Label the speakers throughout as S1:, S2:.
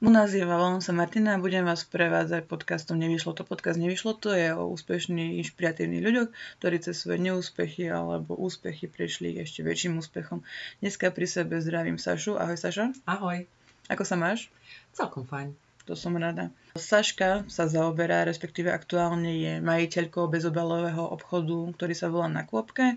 S1: U nás je volám sa Martina a budem vás prevádzať podcastom Nevyšlo to. Podcast Nevyšlo to je o úspešných, inšpiratívnych ľuďoch, ktorí cez svoje neúspechy alebo úspechy prešli ešte väčším úspechom. Dneska pri sebe zdravím Sašu. Ahoj Saša.
S2: Ahoj.
S1: Ako sa máš?
S2: Celkom fajn.
S1: To som rada. Saška sa zaoberá, respektíve aktuálne je majiteľkou bezobalového obchodu, ktorý sa volá Na Kôpke.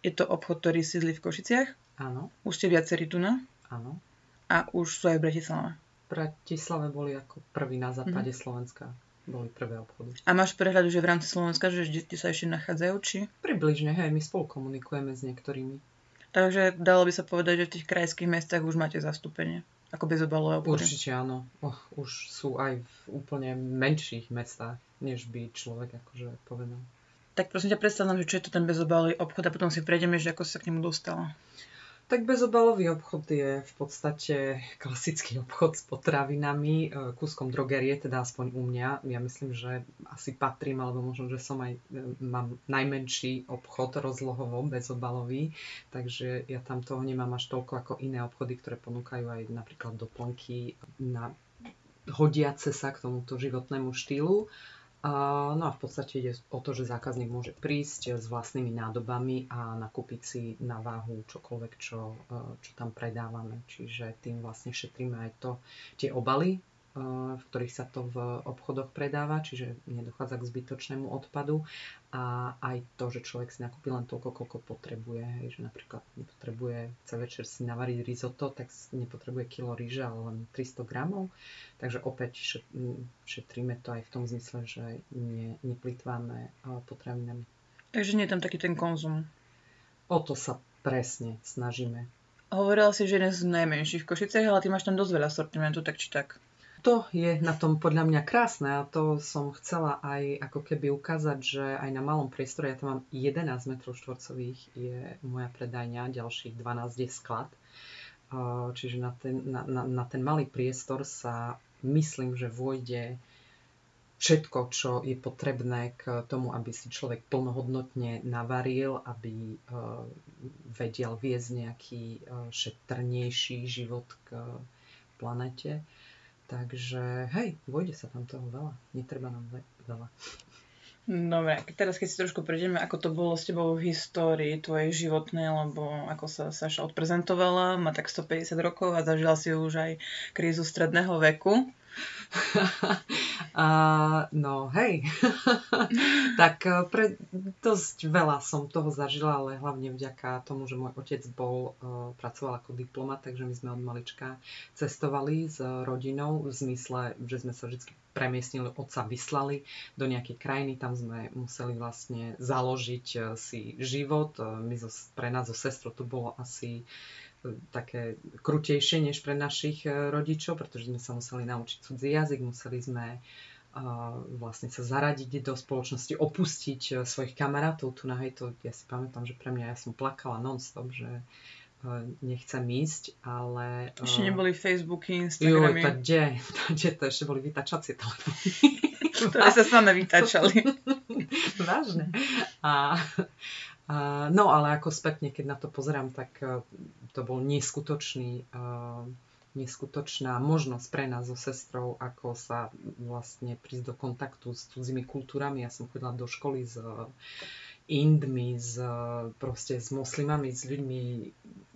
S1: Je to obchod, ktorý sídli v Košiciach.
S2: Áno.
S1: Už ste viacerí tu na?
S2: Áno.
S1: A už sú aj v Bratislave.
S2: Bratislave boli ako prvý na západe mm-hmm. Slovenska. Boli prvé obchody.
S1: A máš prehľad, že v rámci Slovenska, že kde sa ešte nachádzajú, či?
S2: Približne, hej, my spolu komunikujeme s niektorými.
S1: Takže dalo by sa povedať, že v tých krajských mestách už máte zastúpenie. Ako bezobalové obchody.
S2: Určite áno. Oh, už sú aj v úplne menších mestách, než by človek akože povedal.
S1: Tak prosím ťa, predstav nám, že čo je to ten bezobalový obchod a potom si prejdeme, že ako sa k nemu dostala.
S2: Tak bezobalový obchod je v podstate klasický obchod s potravinami, e, kúskom drogerie, teda aspoň u mňa. Ja myslím, že asi patrím, alebo možno, že som aj, e, mám najmenší obchod rozlohovo bezobalový, takže ja tam toho nemám až toľko ako iné obchody, ktoré ponúkajú aj napríklad doplnky na hodiace sa k tomuto životnému štýlu No a v podstate ide o to, že zákazník môže prísť s vlastnými nádobami a nakúpiť si na váhu čokoľvek, čo, e, čo tam predávame. Čiže tým vlastne šetríme aj to, tie obaly, v ktorých sa to v obchodoch predáva, čiže nedochádza k zbytočnému odpadu a aj to, že človek si nakúpi len toľko, koľko potrebuje, hej, že napríklad nepotrebuje celý večer si navariť risotto, tak nepotrebuje kilo rýža, ale len 300 gramov, takže opäť šetríme to aj v tom zmysle, že ne, neplýtváme potravinami.
S1: Takže nie je tam taký ten konzum.
S2: O to sa presne snažíme.
S1: Hovorila si, že jeden z najmenších v Košicech, ale ty máš tam dosť veľa sortimentu, tak či tak.
S2: To je na tom podľa mňa krásne a to som chcela aj ako keby ukázať, že aj na malom priestore, ja tam mám 11 m štvorcových, je moja predajňa, ďalších 12 je sklad. Čiže na ten, na, na, na ten malý priestor sa myslím, že vôjde všetko, čo je potrebné k tomu, aby si človek plnohodnotne navaril, aby uh, vedel viesť nejaký uh, šetrnejší život k planete. Takže hej, vojde sa tam toho veľa. Netreba nám veľa.
S1: Dobre, teraz keď si trošku prejdeme, ako to bolo s tebou v histórii tvojej životnej, lebo ako sa Saša odprezentovala, má tak 150 rokov a zažila si už aj krízu stredného veku.
S2: no hej, tak eh, pre dosť veľa som toho zažila, ale hlavne vďaka tomu, že môj otec bol, uh, pracoval ako diplomat, takže my sme od malička cestovali s rodinou v zmysle, že sme sa vždy premiestnili, otca vyslali do nejakej krajiny, tam sme museli vlastne založiť eh, si život. My zo, pre nás so sestrou to bolo asi také krutejšie než pre našich e, rodičov, pretože sme sa museli naučiť cudzí jazyk, museli sme vlastne sa zaradiť do spoločnosti, opustiť e, svojich kamarátov. Tu na hej, to ja si pamätám, že pre mňa ja som plakala non-stop, že e, nechcem ísť, ale...
S1: Ešte neboli Facebooky, Instagramy.
S2: Jo, to kde? kde to ešte boli vytačacie telefóny.
S1: Ktoré sa same vytačali.
S2: Vážne. A, no ale ako spätne, keď na to pozerám, tak e, to bol neskutočný, e, neskutočná možnosť pre nás so sestrou, ako sa vlastne prísť do kontaktu s cudzími kultúrami. Ja som chodila do školy s Indmi, s, proste s moslimami, s ľuďmi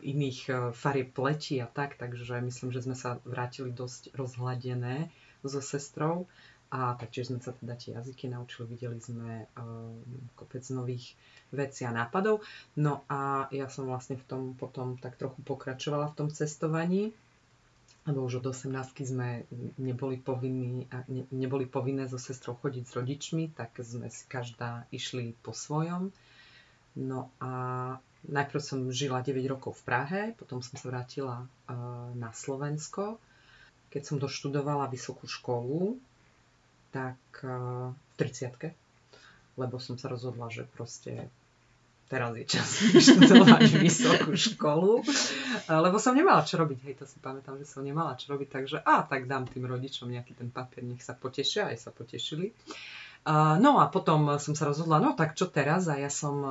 S2: iných e, farieb pleti a tak, takže myslím, že sme sa vrátili dosť rozhladené so sestrou a taktiež sme sa teda tie jazyky naučili, videli sme uh, kopec nových vecí a nápadov. No a ja som vlastne v tom potom tak trochu pokračovala v tom cestovaní, lebo už od 18 sme neboli, povinní, ne, neboli povinné so sestrou chodiť s rodičmi, tak sme si každá išli po svojom. No a najprv som žila 9 rokov v Prahe, potom som sa vrátila uh, na Slovensko. Keď som doštudovala vysokú školu, tak uh, v 30 lebo som sa rozhodla, že proste teraz je čas študovať vysokú školu, lebo som nemala čo robiť, hej, to si pamätám, že som nemala čo robiť, takže a tak dám tým rodičom nejaký ten papier, nech sa potešia, aj sa potešili. Uh, no a potom som sa rozhodla, no tak čo teraz? A ja som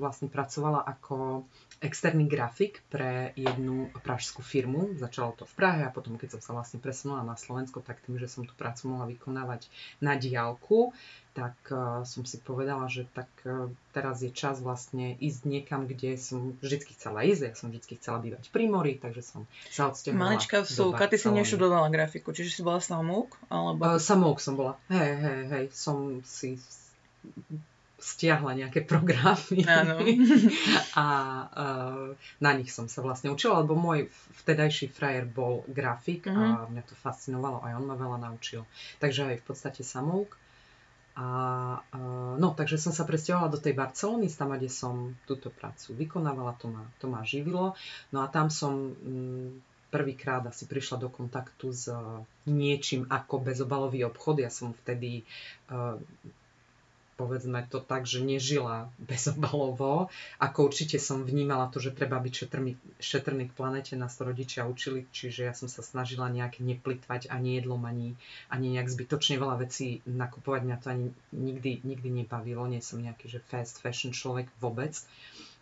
S2: vlastne pracovala ako externý grafik pre jednu pražskú firmu. Začalo to v Prahe a potom, keď som sa vlastne presunula na Slovensko, tak tým, že som tú prácu mohla vykonávať na diálku, tak uh, som si povedala, že tak uh, teraz je čas vlastne ísť niekam, kde som vždy chcela ísť. Ja som vždy chcela bývať pri mori, takže som sa odsťahovala
S1: Malička sú, Katy si neštudovala grafiku, čiže si bola samouk? Alebo...
S2: Uh, samouk som bola. Hej, hej, hej, som si stiahla nejaké programy
S1: Áno.
S2: a uh, na nich som sa vlastne učila, lebo môj vtedajší frajer bol grafik uh-huh. a mhm. mňa to fascinovalo, aj on ma veľa naučil. Takže aj v podstate samouk. A uh, no, takže som sa presťahovala do tej Barcelony, tam, kde som túto prácu vykonávala, to ma, to ma živilo. No a tam som um, prvýkrát asi prišla do kontaktu s niečím ako bezobalový obchod. Ja som vtedy uh, povedzme to tak, že nežila bezobalovo, ako určite som vnímala to, že treba byť šetrný, šetrný k planete, nás to rodičia učili, čiže ja som sa snažila nejak neplitvať ani jedlom, ani, ani nejak zbytočne veľa vecí nakupovať, mňa to ani nikdy, nikdy nebavilo, nie som nejaký že fast fashion človek vôbec,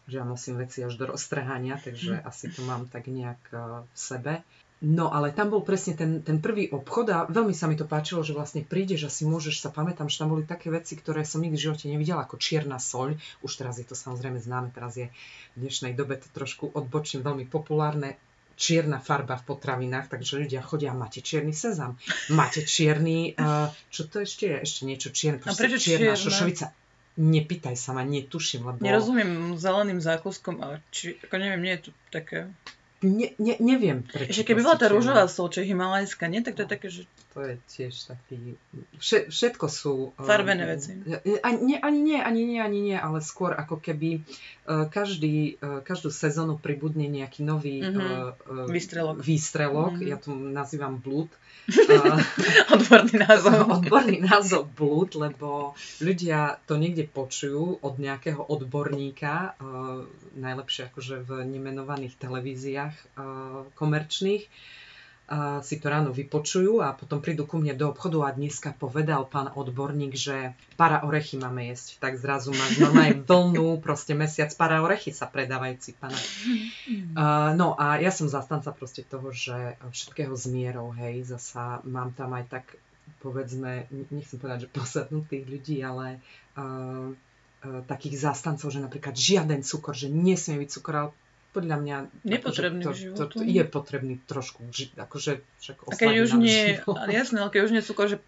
S2: že ja nosím veci až do roztrhania, takže asi to mám tak nejak eh, v sebe. No ale tam bol presne ten, ten prvý obchod a veľmi sa mi to páčilo, že vlastne prídeš a si môžeš sa pamätám, že tam boli také veci, ktoré som nikdy v živote nevidela, ako čierna soľ. Už teraz je to samozrejme známe, teraz je v dnešnej dobe to trošku odbočím veľmi populárne čierna farba v potravinách, takže ľudia chodia, máte čierny sezam, máte čierny, uh, čo to ešte je? Ešte niečo čierne,
S1: a prečo
S2: čierna, čierna šošovica. Nepýtaj sa ma, netuším, lebo...
S1: Nerozumiem zeleným zákuskom, ale či, ako neviem, nie je to také
S2: Ne, ne, neviem prečo.
S1: Ešte keby bola tá rúžová sol, je himalajská, nie? Tak to je také, že...
S2: To je tiež taký... Všetko sú...
S1: Farbené um, veci.
S2: Ani, ani nie, ani nie, ani nie, ale skôr ako keby každý, každú sezónu pribudne nejaký nový
S1: mm-hmm. výstrelok.
S2: výstrelok. Mm-hmm. Ja to nazývam blúd.
S1: Odborný názov.
S2: Odborný názov blúd, lebo ľudia to niekde počujú od nejakého odborníka, najlepšie akože v nemenovaných televíziách komerčných, si to ráno vypočujú a potom prídu ku mne do obchodu a dneska povedal pán odborník, že para orechy máme jesť. Tak zrazu máš normálne vlnu, proste mesiac para orechy sa predávajúci pana. Uh, no a ja som zastanca proste toho, že všetkého z mierou, hej, zasa mám tam aj tak povedzme, nechcem povedať, že posadnutých ľudí, ale uh, takých zastancov, že napríklad žiaden cukor, že nesmie byť cukor, ale podľa mňa
S1: nepotrebný
S2: to, to, to, to, je potrebný trošku, akože však
S1: a keď už nie, ale jasné, ale keď už nie cukor, že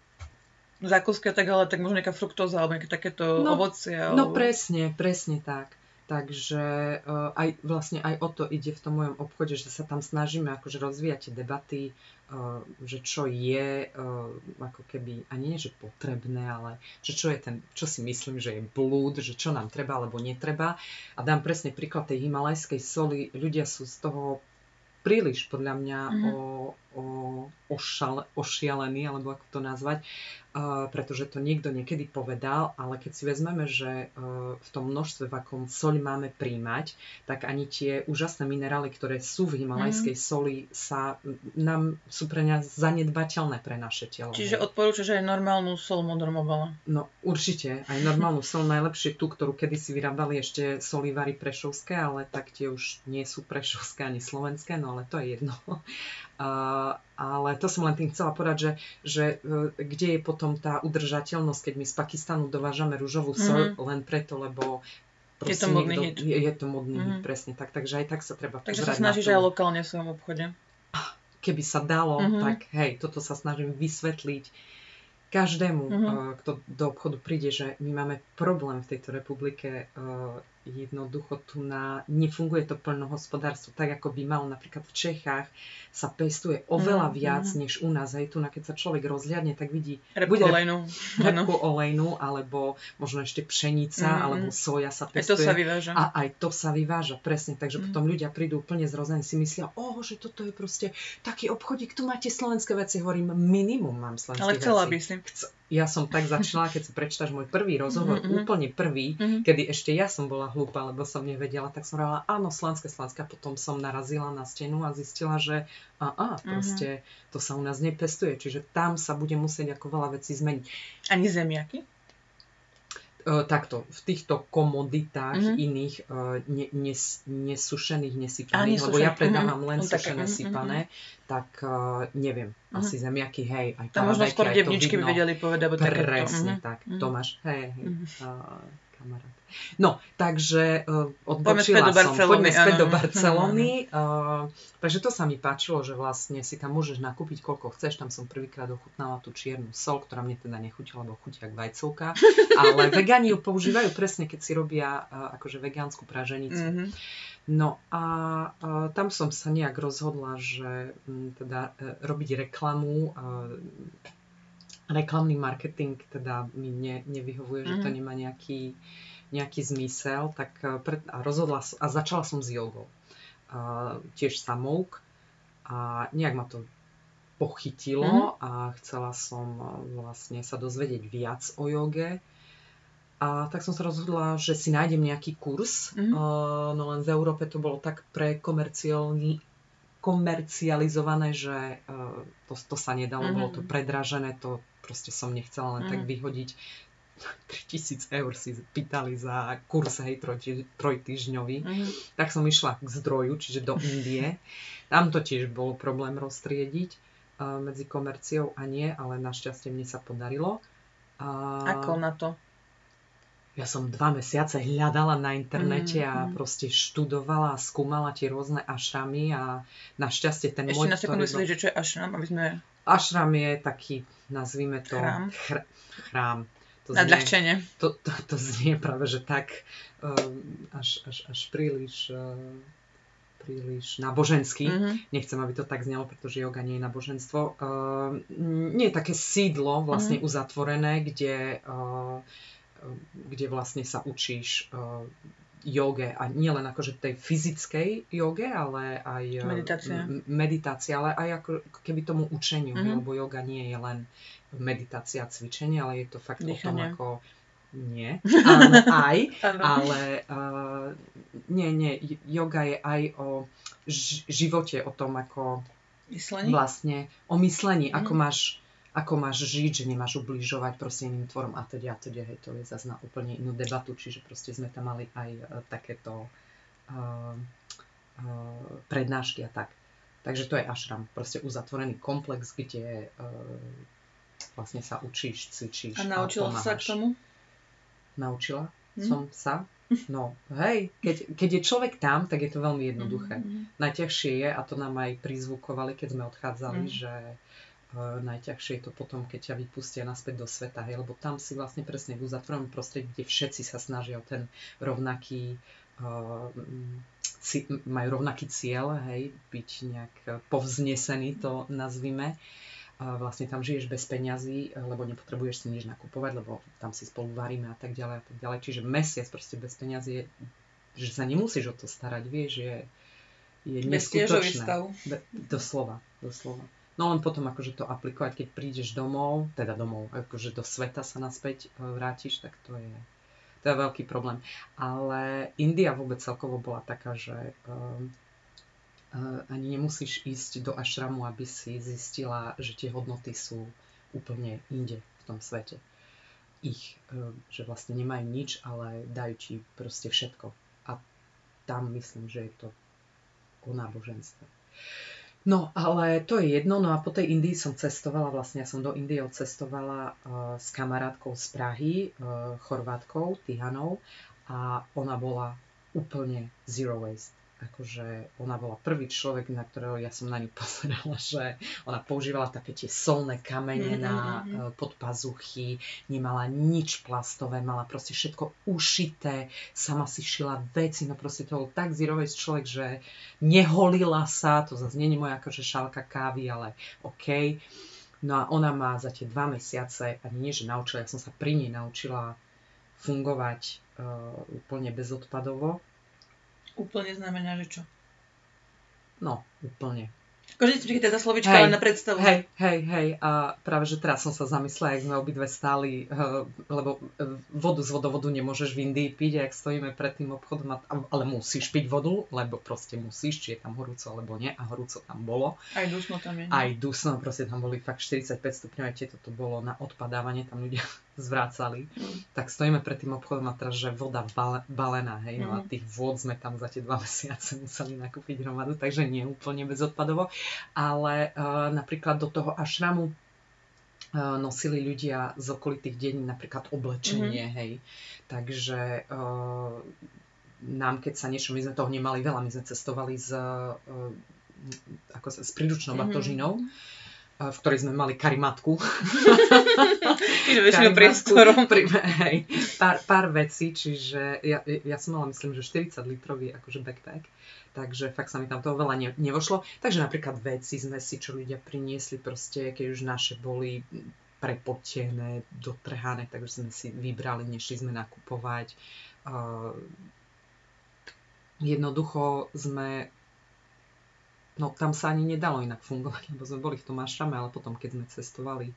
S1: zákuska tak, ale tak možno nejaká fruktóza alebo nejaké takéto no, ovocie.
S2: No, alebo... No presne, presne tak. Takže uh, aj vlastne aj o to ide v tom mojom obchode, že sa tam snažíme akože rozvíjať tie debaty, uh, že čo je uh, ako keby, ani nie že potrebné, ale že čo je ten, čo si myslím, že je blúd, že čo nám treba alebo netreba. A dám presne príklad tej himalajskej soli. Ľudia sú z toho príliš podľa mňa mm-hmm. o, o, ošale, ošialený, alebo ako to nazvať, uh, pretože to niekto niekedy povedal, ale keď si vezmeme, že uh, v tom množstve, v akom soľ máme príjmať, tak ani tie úžasné minerály, ktoré sú v himalajskej mm. soli, sa, nám sú pre nás zanedbateľné pre naše telo.
S1: Čiže odporúčaš aj normálnu sol modromovala?
S2: No určite, aj normálnu sol, najlepšie tú, ktorú kedysi vyrábali ešte solivary prešovské, ale tak tie už nie sú prešovské ani slovenské, no ale to je jedno. Ale to som len tým chcela povedať, že, že uh, kde je potom tá udržateľnosť, keď my z Pakistanu dovážame rúžovú soľ mm-hmm. len preto, lebo
S1: je to modný
S2: niekto, hit. Je, je to modný mm-hmm. hit, presne tak. Takže aj tak sa treba
S1: Takže sa snažíš aj lokálne v svojom obchode.
S2: Keby sa dalo, mm-hmm. tak hej, toto sa snažím vysvetliť každému, mm-hmm. kto do obchodu príde, že my máme problém v tejto republike uh, jednoducho tu na, nefunguje to plnohospodárstvo tak, ako by malo napríklad v Čechách sa pestuje oveľa mm, viac mm. než u nás. Hej, tu na keď sa človek rozhľadne, tak vidí
S1: repku olejnú.
S2: repku olejnú, alebo možno ešte pšenica, mm, alebo soja sa pestuje.
S1: Aj to sa vyváža.
S2: A aj to sa vyváža, presne. Takže mm. potom ľudia prídu úplne zrození, si myslia, oh, že toto je proste taký obchodík, tu máte slovenské veci. Hovorím, minimum mám slovenské
S1: Ale chcela by si.
S2: Chc- ja som tak začala, keď si prečítaš môj prvý rozhovor, mm-hmm. úplne prvý, mm-hmm. kedy ešte ja som bola hlúpa, lebo som nevedela, tak som hovorila, áno, slánske. A potom som narazila na stenu a zistila, že a, a mhm. proste mm-hmm. to sa u nás nepestuje. Čiže tam sa bude musieť ako veľa vecí zmeniť.
S1: Ani zemiaky?
S2: Uh, takto, v týchto komoditách
S1: Mhm.
S2: iných uh, ne, nes, nesušených, nesypaných, lebo ja predávam
S1: mhm.
S2: len
S1: No,
S2: sušené,
S1: mhm,
S2: sypané, tak uh, neviem,
S1: Mhm.
S2: asi zemiaky, hej, aj
S1: Tam možno skôr devničky by vedeli povedať, bo.
S2: Presne
S1: mhm.
S2: tak,
S1: mhm.
S2: Tomáš, hej, hej,
S1: Mhm.
S2: uh, kamarát. No, takže uh,
S1: Poďme späť
S2: odbočila
S1: do
S2: som.
S1: Barcelony,
S2: Poďme späť do Barcelony. Uh, takže to sa mi páčilo, že vlastne si tam môžeš nakúpiť koľko chceš. Tam som prvýkrát ochutnala tú čiernu sol, ktorá mne teda nechutila, lebo chutia ako vajcovka. Ale vegáni ju používajú presne, keď si robia uh, akože vegánsku praženicu.
S1: Mhm.
S2: No a, a tam som sa nejak rozhodla, že m, teda e, robiť reklamu, e, reklamný marketing teda mi ne, nevyhovuje, že to
S1: Mhm.
S2: nemá nejaký, nejaký zmysel, tak e, pred, a rozhodla a začala som s jogou. A, tiež samouk a nejak ma to pochytilo a chcela som e, vlastne sa dozvedieť viac o joge. A tak som sa rozhodla, že si nájdem nejaký kurz,
S1: Mhm.
S2: uh, no len v Európe to bolo tak prekomerciálny komercializované, že uh, to, to sa nedalo,
S1: Mhm.
S2: bolo to predražené, to proste som nechcela len tak
S1: Mhm.
S2: vyhodiť. 3000 eur si pýtali za kurz, hej, troj, trojtýždňový.
S1: Mhm.
S2: Tak som išla k zdroju, čiže do Indie. Tam to tiež bol problém roztriediť uh, medzi komerciou a nie, ale našťastie mne sa podarilo. A
S1: Ako na to?
S2: Ja som dva mesiace hľadala na internete
S1: Mhm,
S2: a proste študovala a skúmala tie rôzne ašramy a našťastie ten
S1: Ešte
S2: môj,
S1: na sekundu vysvetliť, že čo je ashram, aby sme
S2: Ašram je taký, nazvime to...
S1: Chrám.
S2: Chr- chrám. To znie,
S1: nadľahčenie.
S2: to, to, to znie práve, že tak um, až, až, až príliš, uh, príliš náboženský.
S1: Mhm.
S2: Nechcem, aby to tak znelo, pretože yoga nie je náboženstvo. Uh, nie je také sídlo vlastne
S1: Mhm.
S2: uzatvorené, kde, uh, kde vlastne sa učíš uh, joge a nie len akože tej fyzickej joge, ale aj uh,
S1: Meditácia.
S2: m- meditácia, ale aj ako keby tomu učeniu,
S1: Mhm.
S2: lebo yoga nie je len meditácia, cvičenie, ale je to fakt o tom,
S1: Dýchanie.
S2: ako nie, áno, aj, ale uh, nie, nie, yoga je aj o živote, o tom, ako
S1: Myslenie?
S2: vlastne, o myslení,
S1: Mhm.
S2: ako máš ako máš žiť, že nemáš ubližovať proste iným tvorom a teda, a teda, hej, to je zase na úplne inú debatu, čiže proste sme tam mali aj uh, takéto uh, uh, prednášky a tak. Takže to je ashram, proste uzatvorený komplex, kde uh, vlastne sa učíš, cvičíš
S1: A naučila sa
S2: pomáhaš.
S1: k tomu?
S2: Naučila
S1: Hm?
S2: som sa? No, hej, keď, keď je človek tam, tak je to veľmi jednoduché.
S1: Mhm.
S2: Najťažšie je, a to nám aj prizvukovali, keď sme odchádzali,
S1: Mm.
S2: že uh, najťažšie je to potom, keď ťa vypustia naspäť do sveta, hej, lebo tam si vlastne presne v uzatvorenom prostredí, kde všetci sa snažia o ten rovnaký, uh, ci, m- majú rovnaký cieľ, hej, byť nejak eh, povznesený, to nazvime. Vlastne tam žiješ bez peňazí, eh, lebo nepotrebuješ si nič nakupovať, lebo tam si spolu varíme a tak ďalej a tak ďalej. Čiže mesiac proste bez peňazí je, že sa nemusíš o to starať, vieš, je, je neskutočné.
S1: stav.
S2: Be, doslova, doslova. No len potom akože to aplikovať, keď prídeš domov, teda domov, akože do sveta sa naspäť e, vrátiš, tak to je, to je veľký problém. Ale India vôbec celkovo bola taká, že um, uh, ani nemusíš ísť do ašramu, aby si zistila, že tie hodnoty sú úplne inde v tom svete. Ich, um, že vlastne nemajú nič, ale dajú ti proste všetko. A tam myslím, že je to o náboženstve. No, ale to je jedno. No a po tej Indii som cestovala, vlastne ja som do Indie odcestovala uh, s kamarátkou z Prahy, uh, Chorvátkou, Tihanou a ona bola úplne zero waste. Akože ona bola prvý človek, na ktorého ja som na ňu pozerala, že ona používala také tie solné kamene
S1: Mhm,
S2: na
S1: mhm.
S2: uh, podpazuchy, nemala nič plastové, mala proste všetko ušité, sama si šila veci, no proste to bol tak waste človek, že neholila sa, to zase nie je moja akože šálka kávy, ale OK. No a ona ma za tie dva mesiace, ani nie, že naučila, ja som sa pri nej naučila fungovať uh, úplne bezodpadovo.
S1: Úplne znamená, že čo?
S2: No, úplne.
S1: Akože si teda slovička hej, len na predstavu.
S2: Hej, hej, hej. A práve, že teraz som sa zamyslela, jak sme obidve stáli, uh, lebo uh, vodu z vodovodu nemôžeš v Indii piť, ak stojíme pred tým obchodom, a, ale musíš piť vodu, lebo proste musíš, či je tam horúco alebo nie. A horúco tam bolo.
S1: Aj dusno tam je.
S2: Aj dusno, proste tam boli fakt 45 stupňov, aj tieto to bolo na odpadávanie, tam ľudia zvrácali. Mm. Tak stojíme pred tým obchodom a teraz, že voda bale, balená, hej, no a mm. tých vôd sme tam za tie dva mesiace museli nakúpiť hromadu, takže nie úplne bezodpadovo. Ale uh, napríklad do toho ašramu uh, nosili ľudia z okolitých dení napríklad oblečenie, mm-hmm. hej. Takže uh, nám, keď sa niečo, my sme toho nemali veľa, my sme cestovali s, uh, ako sa, s príručnou mm-hmm. batožinou, v ktorej sme mali karimatku.
S1: Čiže priestorom.
S2: Pri, hej, pár, pár vecí, čiže ja, ja som mala myslím, že 40 litrový akože backpack, takže fakt sa mi tam toho veľa ne, nevošlo. Takže napríklad veci sme si, čo ľudia priniesli proste, keď už naše boli prepotené, dotrhané, takže sme si vybrali, nešli sme nakupovať. Uh, jednoducho sme no tam sa ani nedalo inak fungovať, lebo sme boli v tom ašrame, ale potom, keď sme cestovali,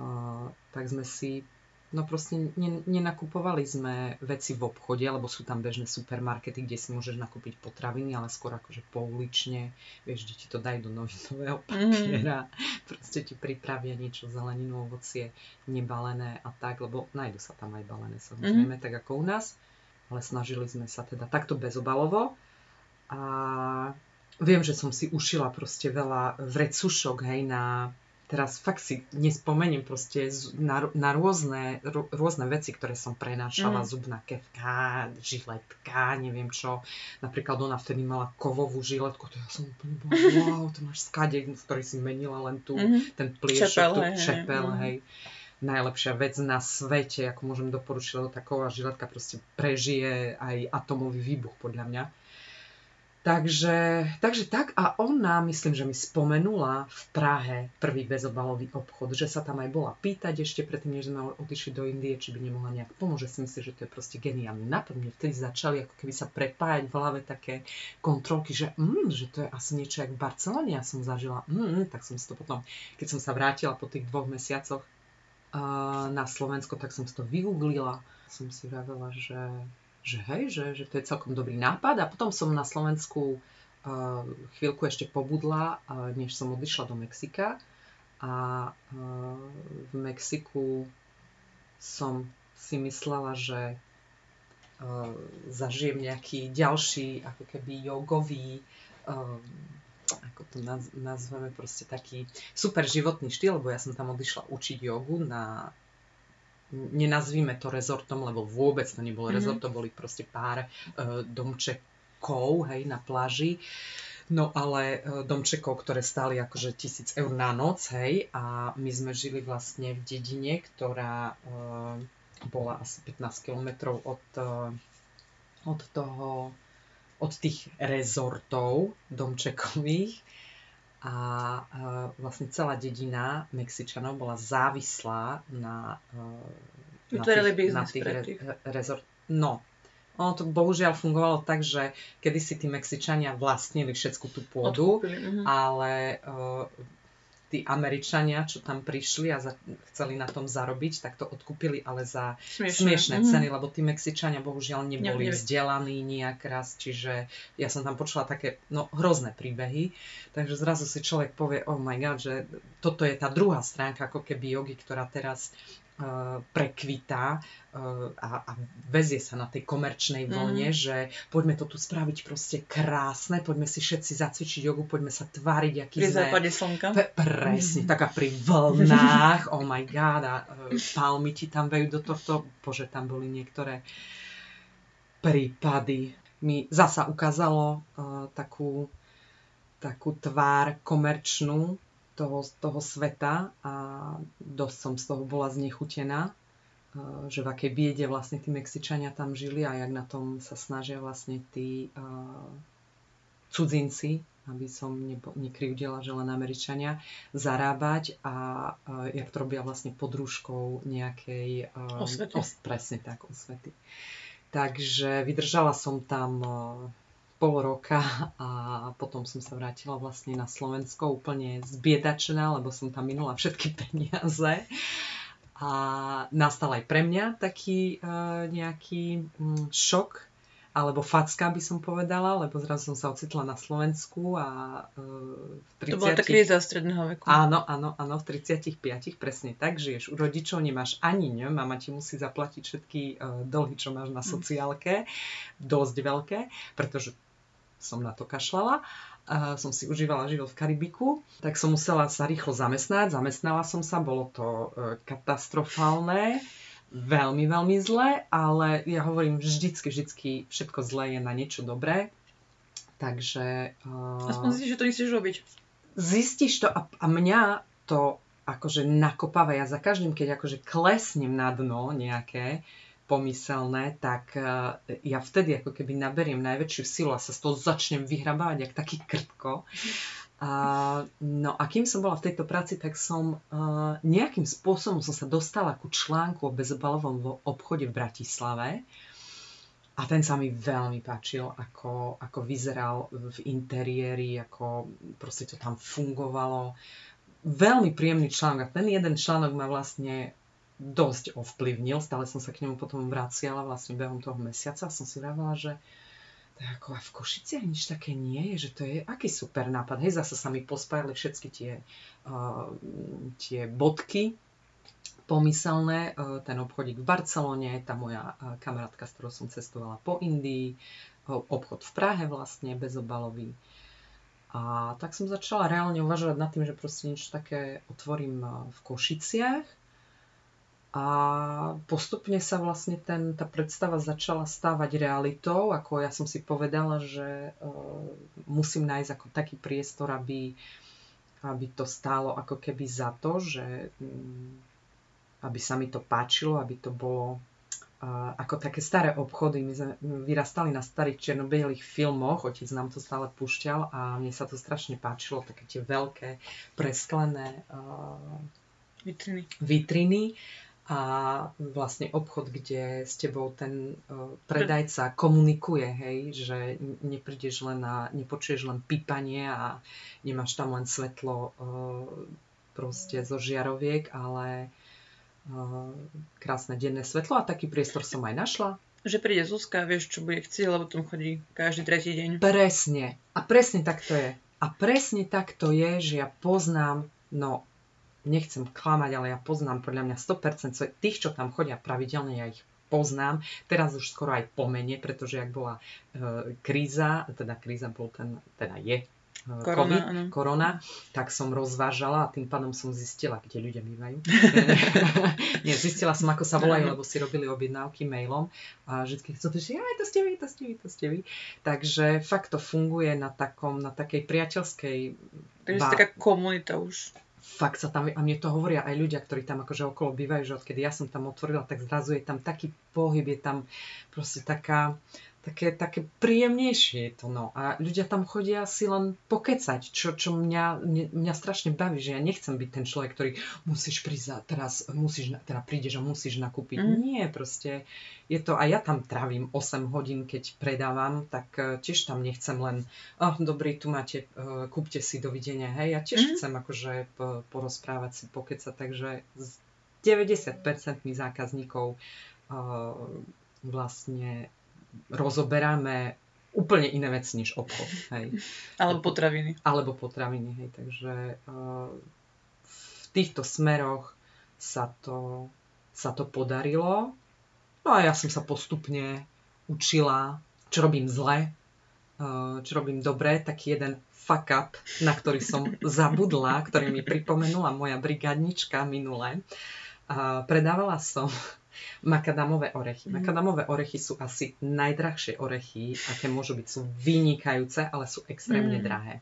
S2: uh, tak sme si, no proste nenakupovali sme veci v obchode, lebo sú tam bežné supermarkety, kde si môžeš nakúpiť potraviny, ale skôr akože poulične, vieš, kde ti to dajú do novinového mhm. papiera, mm. proste ti pripravia niečo, zeleninu, ovocie, nebalené a tak, lebo nájdu sa tam aj balené, samozrejme, mm. tak ako u nás, ale snažili sme sa teda takto bezobalovo a Viem, že som si ušila proste veľa vrecušok, hej, na... Teraz fakt si nespomeniem proste na, na rôzne, rôzne veci, ktoré som prenášala, mm. zubná kevka, žiletka, neviem čo. Napríklad ona vtedy mala kovovú žiletku, to ja som úplne bola, wow, to máš skade, v ktorej si menila len tu, mm. ten pliešok, čepel, tu, hej, čepel, hej. hej najlepšia vec na svete, ako môžem doporučiť, lebo taková žiletka proste prežije aj atomový výbuch podľa mňa. Takže, takže tak a ona, myslím, že mi spomenula v Prahe prvý bezobalový obchod, že sa tam aj bola pýtať ešte predtým, než sme odišli do Indie, či by nemohla nejak pomôcť, si myslí, že to je proste geniálny nápad. Mne vtedy začali ako keby sa prepájať v hlave také kontrolky, že, mm, že to je asi niečo jak v Barcelone, ja som zažila, mm, tak som si to potom, keď som sa vrátila po tých dvoch mesiacoch uh, na Slovensko, tak som si to vygooglila. Som si vravela, že že hej, že, že to je celkom dobrý nápad. A potom som na Slovensku uh, chvíľku ešte pobudla, uh, než som odišla do Mexika. A uh, v Mexiku som si myslela, že uh, zažijem nejaký ďalší, ako keby jogový, ako to naz- nazveme, proste taký super životný štýl, lebo ja som tam odišla učiť jogu na nenazvíme to rezortom, lebo vôbec to nebol mm-hmm. rezort, to boli proste pár uh, domčekov, hej, na pláži. No ale uh, domčekov, ktoré stáli akože tisíc eur na noc, hej, a my sme žili vlastne v dedine, ktorá uh, bola asi 15 kilometrov od, uh, od toho, od tých rezortov domčekových a uh, vlastne celá dedina Mexičanov bola závislá na, uh,
S1: na tých, na tých re,
S2: rezort. No, ono to bohužiaľ fungovalo tak, že kedysi tí Mexičania vlastnili všetku tú pôdu, Odkúpili, uh-huh. ale uh, tí Američania, čo tam prišli a za, chceli na tom zarobiť, tak to odkúpili, ale za smiešné, smiešné mm. ceny, lebo tí Mexičania bohužiaľ neboli ne, vzdelaní nejak raz, čiže ja som tam počula také no, hrozné príbehy, takže zrazu si človek povie, oh my god, že toto je tá druhá stránka ako keby jogy, ktorá teraz prekvitá uh, a, a vezie sa na tej komerčnej vlne, mm. že poďme to tu spraviť proste krásne, poďme si všetci zacvičiť jogu, poďme sa tváriť, aký
S1: pri sme... západe slnka.
S2: Pe- presne, mm. tak a pri vlnách, oh my god, a uh, palmy ti tam vejú do tohto, bože, tam boli niektoré prípady. Mi zasa ukázalo uh, takú, takú tvár komerčnú, toho, toho sveta a dosť som z toho bola znechutená, že v akej biede vlastne tí Mexičania tam žili a jak na tom sa snažia vlastne tí uh, cudzinci, aby som nekryvdila, že len Američania, zarábať a uh, jak to robia vlastne pod rúškou nejakej...
S1: Uh, osvety.
S2: Os, presne tak, osvety. Takže vydržala som tam pol roka a potom som sa vrátila vlastne na Slovensko úplne zbiedačená, lebo som tam minula všetky peniaze. A nastal aj pre mňa taký uh, nejaký um, šok, alebo facka by som povedala, lebo zrazu som sa ocitla na Slovensku a uh, v 30...
S1: To bola tá kríza stredného veku.
S2: Áno, áno, áno, v 35, presne tak, žiješ u rodičov, nemáš ani ňo, mama ti musí zaplatiť všetky uh, dlhy, čo máš na hm. sociálke, dosť veľké, pretože som na to kašlala. Som si užívala život v Karibiku, tak som musela sa rýchlo zamestnať. Zamestnala som sa, bolo to e, katastrofálne, veľmi, veľmi zlé, ale ja hovorím vždycky, vždycky všetko zlé je na niečo dobré. Takže...
S1: Uh, Aspoň zistíš, že to nechceš robiť.
S2: Zistíš to a, a mňa to akože nakopáva. Ja za každým, keď akože klesnem na dno nejaké, pomyselné, tak e, ja vtedy ako keby naberiem najväčšiu silu a sa z toho začnem vyhrabávať, jak taký krtko. A, no a kým som bola v tejto práci, tak som uh, nejakým spôsobom som sa dostala ku článku o bezobalovom obchode v Bratislave. A ten sa mi veľmi páčil, ako, ako vyzeral v interiéri, ako proste to tam fungovalo. Veľmi príjemný článok. A ten jeden článok ma vlastne dosť ovplyvnil. Stále som sa k nemu potom vraciala vlastne behom toho mesiaca. Som si vravela, že je ako a v Košiciach nič také nie je, že to je aký super nápad. Hej, zase sa mi pospájali všetky tie, uh, tie bodky pomyselné. Uh, ten obchodík v Barcelone, tá moja uh, kamarátka, s ktorou som cestovala po Indii, uh, obchod v Prahe vlastne, bezobalový. A tak som začala reálne uvažovať nad tým, že proste niečo také otvorím v Košiciach a postupne sa vlastne ten, tá predstava začala stávať realitou, ako ja som si povedala, že uh, musím nájsť ako taký priestor, aby, aby to stálo ako keby za to, že um, aby sa mi to páčilo, aby to bolo uh, ako také staré obchody. My sme vyrastali na starých černobielých filmoch, otec nám to stále púšťal a mne sa to strašne páčilo, také tie veľké presklené uh,
S1: vitriny.
S2: vitriny a vlastne obchod, kde s tebou ten uh, predajca komunikuje, hej, že neprídeš len na, nepočuješ len pípanie a nemáš tam len svetlo uh, proste zo žiaroviek, ale uh, krásne denné svetlo a taký priestor som aj našla.
S1: Že príde Zuzka, vieš, čo bude chcieť, lebo tam chodí každý tretí deň.
S2: Presne. A presne tak to je. A presne tak to je, že ja poznám, no nechcem klamať, ale ja poznám podľa mňa 100% tých, čo tam chodia pravidelne, ja ich poznám. Teraz už skoro aj pomene, pretože ak bola e, kríza, teda kríza bol ten, teda je e, korona, COVID, korona, tak som rozvážala a tým pádom som zistila, kde ľudia bývajú. Nie, zistila som, ako sa volajú, lebo si robili objednávky mailom a vždy chcú to, že aj to ste vy, to ste vy, to ste vy. Takže fakt to funguje na, takom, na takej priateľskej...
S1: Takže ba- taká komunita už
S2: fakt sa tam, a mne to hovoria aj ľudia, ktorí tam akože okolo bývajú, že odkedy ja som tam otvorila, tak zrazu je tam taký pohyb, je tam proste taká, také, také príjemnejšie je to. No. A ľudia tam chodia si len pokecať, čo, čo mňa, mňa, strašne baví, že ja nechcem byť ten človek, ktorý musíš prísť teraz musíš, teda prídeš a musíš nakúpiť. Mm. Nie, proste je to, a ja tam trávim 8 hodín, keď predávam, tak uh, tiež tam nechcem len, oh, dobrý, tu máte, uh, kúpte si, dovidenia, hej, ja tiež mm. chcem akože porozprávať si, pokecať, takže z 90% zákazníkov uh, vlastne rozoberáme úplne iné veci než obchod. Hej.
S1: Alebo potraviny.
S2: Alebo potraviny, hej. Takže uh, v týchto smeroch sa to, sa to podarilo. No a ja som sa postupne učila, čo robím zle, uh, čo robím dobre. Taký jeden fuck up, na ktorý som zabudla, ktorý mi pripomenula moja brigadnička minule. Uh, predávala som makadamové orechy. Mm. Makadamové orechy sú asi najdrahšie orechy, aké môžu byť. Sú vynikajúce, ale sú extrémne mm. drahé.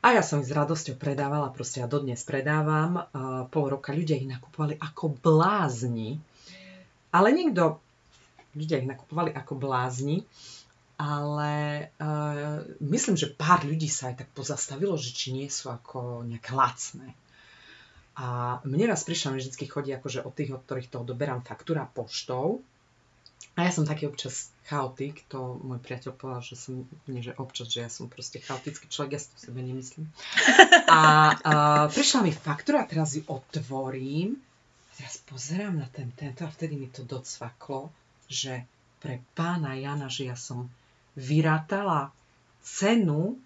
S2: A ja som ich s radosťou predávala, proste ja dodnes predávam. Uh, pol roka ľudia ich nakupovali ako blázni. Ale niekto, ľudia ich nakupovali ako blázni, ale uh, myslím, že pár ľudí sa aj tak pozastavilo, že či nie sú ako nejaké lacné. A mne raz prišla, vždy chodí akože od tých, od ktorých to odoberám faktúra poštou. A ja som taký občas chaotik, to môj priateľ povedal, že som, nie že občas, že ja som proste chaotický človek, ja si to sebe nemyslím. A, a prišla mi faktúra, teraz ju otvorím, a teraz pozerám na ten tento a vtedy mi to docvaklo, že pre pána Jana, že ja som vyrátala cenu e,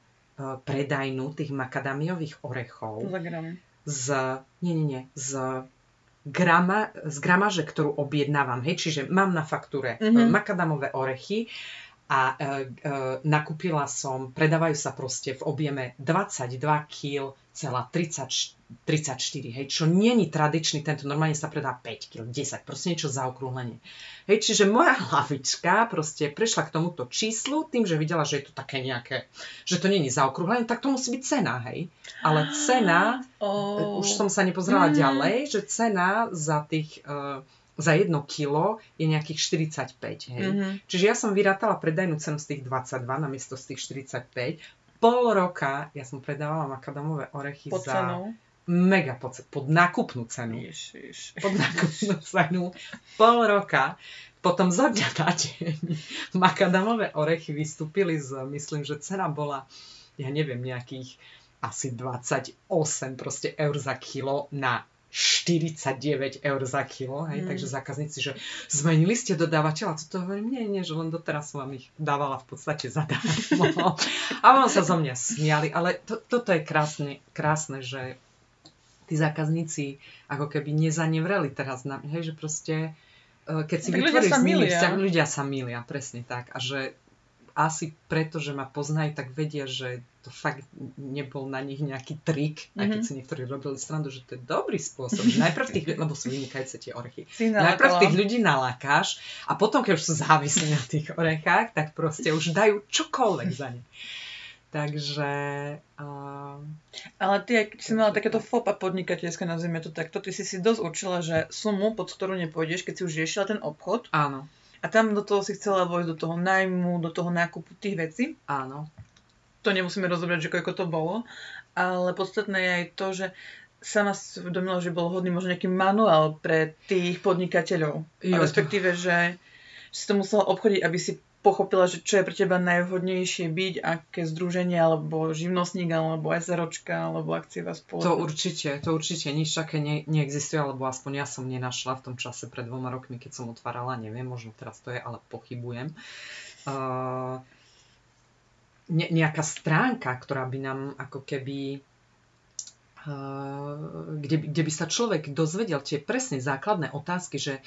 S2: predajnú tých makadamiových orechov
S1: Za gram.
S2: Z, nie, nie, nie, z grama, z gramaže, ktorú objednávam. Hej, čiže mám na faktúre
S1: Mhm.
S2: mm-hmm. makadamové orechy a e, e, nakúpila som, predávajú sa proste v objeme 22 kg celá 30, 34, hej, čo není tradičný, tento normálne sa predá 5 kg, 10, proste niečo zaokrúhlenie. Hej, čiže moja hlavička proste prešla k tomuto číslu tým, že videla, že je to také nejaké, že to není zaokrúhlenie, tak to musí byť cena, hej. Ale cena,
S1: Oh.
S2: už som sa nepozerala
S1: Mm.
S2: ďalej, že cena za tých, uh, za jedno kilo je nejakých 45, hej.
S1: Mhm.
S2: Čiže ja som vyrátala predajnú cenu z tých 22 namiesto z tých 45. Pol roka ja som predávala makadamové orechy
S1: Pod
S2: za
S1: cenou.
S2: mega pod, pod nákupnú cenu.
S1: Ježiš.
S2: Pod nákupnú cenu. Pol roka. Potom zo dňa na deň makadamové orechy vystúpili z, myslím, že cena bola, ja neviem, nejakých asi 28 proste eur za kilo na 49 eur za kilo, hej,
S1: Mm.
S2: takže zákazníci, že zmenili ste dodávateľa, co to hovorím, nie, nie, že len doteraz som vám ich dávala v podstate zadarmo. A vám sa zo mňa smiali, ale to, toto je krásne, krásne, že tí zákazníci ako keby nezanevreli teraz na hej, že proste e, keď si
S1: Tak ľudia
S2: vytvoríš
S1: sa
S2: s nimi
S1: milia.
S2: vzťah, ľudia sa milia, presne tak. A že asi preto, že ma poznajú, tak vedia, že to fakt nebol na nich nejaký trik, aj keď
S1: Mhm.
S2: si niektorí robili strandu, že to je dobrý spôsob. Že najprv tých, lebo sú vynikajúce tie orechy. Najprv tých ľudí nalákáš a potom, keď už sú závislí na tých orechách, tak proste už dajú čokoľvek za ne. Takže... Uh,
S1: Ale ty, ak si mala takéto fopa podnikateľské, nazvime to takto, ty si si dosť určila, že sumu, pod ktorú nepôjdeš, keď si už riešila ten obchod
S2: áno,
S1: a tam do toho si chcela vojsť do toho najmu, do toho nákupu tých vecí,
S2: áno.
S1: to nemusíme rozobrať, že koľko to bolo, ale podstatné je aj to, že sama si uvedomila, že bol hodný možno nejaký manuál pre tých podnikateľov.
S2: Jo,
S1: respektíve, že, že si to musela obchodiť, aby si pochopila, že čo je pre teba najvhodnejšie byť, aké združenie, alebo živnostník, alebo SROčka, alebo akciová
S2: To
S1: spoločnosť.
S2: určite, to určite nič také ne, neexistuje, alebo aspoň ja som nenašla v tom čase pred dvoma rokmi, keď som otvárala, neviem, možno teraz to je, ale pochybujem. Uh, ne, nejaká stránka, ktorá by nám ako keby uh, kde, kde by sa človek dozvedel tie presne základné otázky, že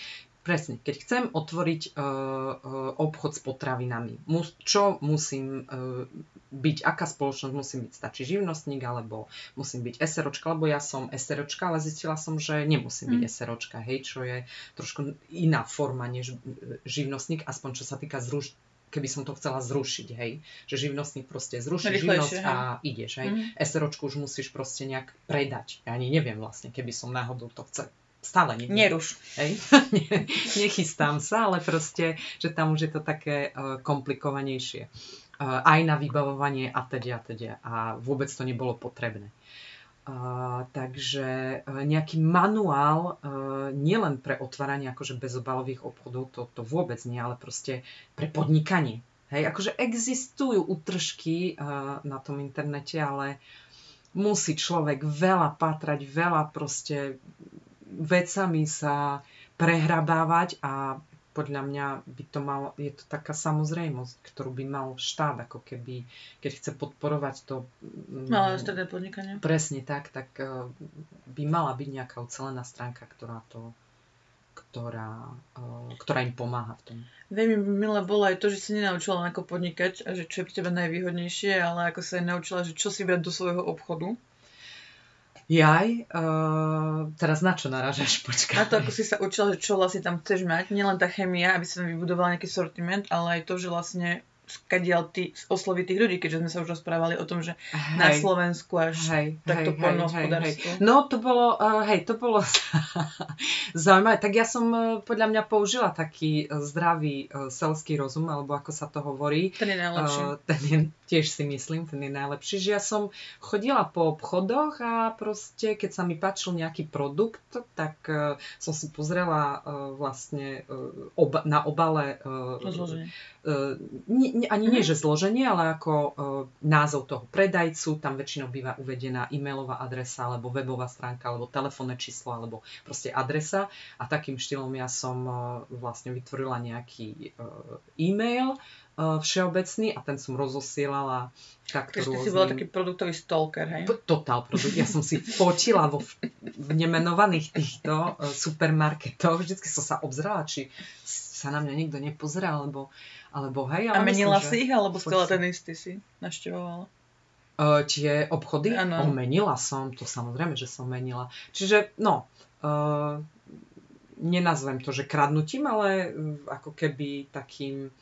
S2: presne, keď chcem otvoriť uh, uh, obchod s potravinami, čo musím uh, byť, aká spoločnosť musím byť, stačí živnostník, alebo musím byť SROčka, lebo ja som SROčka, ale zistila som, že nemusím byť
S1: Mm.
S2: SROčka, hej, čo je trošku iná forma než e, živnostník, aspoň čo sa týka zruš keby som to chcela zrušiť, hej. Že živnostník proste zruší živnosť a ideš, hej.
S1: Mhm.
S2: SROčku už musíš proste nejak predať. Ja ani neviem vlastne, keby som náhodou to chcel. Stále neviem.
S1: Neruš.
S2: Hej? Ne- Nechystám sa, ale proste, že tam už je to také uh, komplikovanejšie. Uh, aj na vybavovanie a teda a teda. A vôbec to nebolo potrebné. Uh, takže uh, nejaký manuál uh, nielen pre otváranie akože bezobalových obchodov, to, to vôbec nie, ale proste pre podnikanie. Hej, akože existujú útržky uh, na tom internete, ale musí človek veľa patrať, veľa proste vecami sa prehrabávať a podľa mňa by to mal, je to taká samozrejmosť, ktorú by mal štát, ako keby, keď chce podporovať to... mm,
S1: Malé stredné podnikanie.
S2: Presne tak, tak eh, by mala byť nejaká ucelená stránka, ktorá to ktorá, eh, ktorá im pomáha v tom.
S1: Veľmi milé bolo aj to, že si nenaučila ako podnikať a že čo je pre teba najvýhodnejšie, ale ako sa aj naučila, že čo si brať do svojho obchodu.
S2: Jaj, uh, teraz na čo narážaš? Počkaj.
S1: Na to, ako si sa učila, že čo vlastne tam chceš mať. Nielen tá chemia, aby si tam vybudovala nejaký sortiment, ale aj to, že vlastne skadiaľ ty osloví tých ľudí, keďže sme sa už rozprávali o tom, že na
S2: Hej.
S1: Slovensku až
S2: Hej,
S1: takto
S2: hej, hej,
S1: poľnohospodárstvo.
S2: hej, hej. No to bolo, uh, hej, to bolo zaujímavé. Tak ja som uh, podľa mňa použila taký uh, zdravý uh, selský rozum, alebo ako sa to hovorí.
S1: Ten je najlepší.
S2: Uh, ten je tiež si myslím, ten je najlepší, že ja som chodila po obchodoch a proste, keď sa mi páčil nejaký produkt, tak uh, som si pozrela uh, vlastne uh, oba, na obale uh,
S1: Zloženie.
S2: Uh, nie, ani nie, že zloženie, ale ako uh, názov toho predajcu, tam väčšinou býva uvedená e-mailová adresa, alebo webová stránka, alebo telefónne číslo, alebo proste adresa. A takým štýlom ja som uh, vlastne vytvorila nejaký uh, e-mail, všeobecný a ten som rozosielala takto
S1: Takže ty si
S2: rôznym...
S1: bola taký produktový stalker, hej?
S2: Totál produkt. Ja som si fotila vo v- v nemenovaných týchto uh, supermarketoch. Vždycky som sa obzrala, či sa na mňa nikto nepozerá, alebo, alebo hej.
S1: A
S2: Ale
S1: menila
S2: myslím,
S1: si ich, alebo stále ten istý si naštevovala?
S2: Uh, tie obchody?
S1: Áno.
S2: O, menila som, to samozrejme, že som menila. Čiže, no, uh, nenazvem to, že kradnutím, ale uh, ako keby takým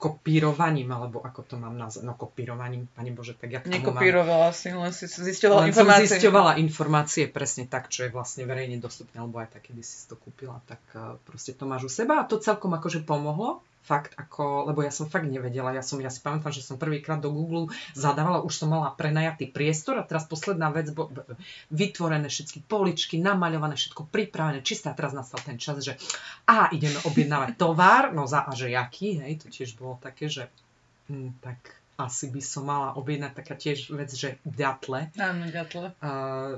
S2: kopírovaním, alebo ako to mám nazvať, no kopírovaním, pani Bože, tak jak tomu mám...
S1: Nekopírovala si, len si zisťovala
S2: Len som
S1: informácie.
S2: zisťovala informácie presne tak, čo je vlastne verejne dostupné, alebo aj tak, kedy si to kúpila, tak uh, proste to máš u seba a to celkom akože pomohlo. Fakt, ako, lebo ja som fakt nevedela, ja som, ja si pamätám, že som prvýkrát do Google zadávala, už som mala prenajatý priestor a teraz posledná vec, bo, vytvorené všetky poličky, namaľované, všetko pripravené, čisté a teraz nastal ten čas, že a ideme objednávať tovar, no za a že jaký, hej, to tiež bolo také, že hm, tak asi by som mala objednať taká tiež vec, že ďatle,
S1: Áno, ďatle.
S2: uh,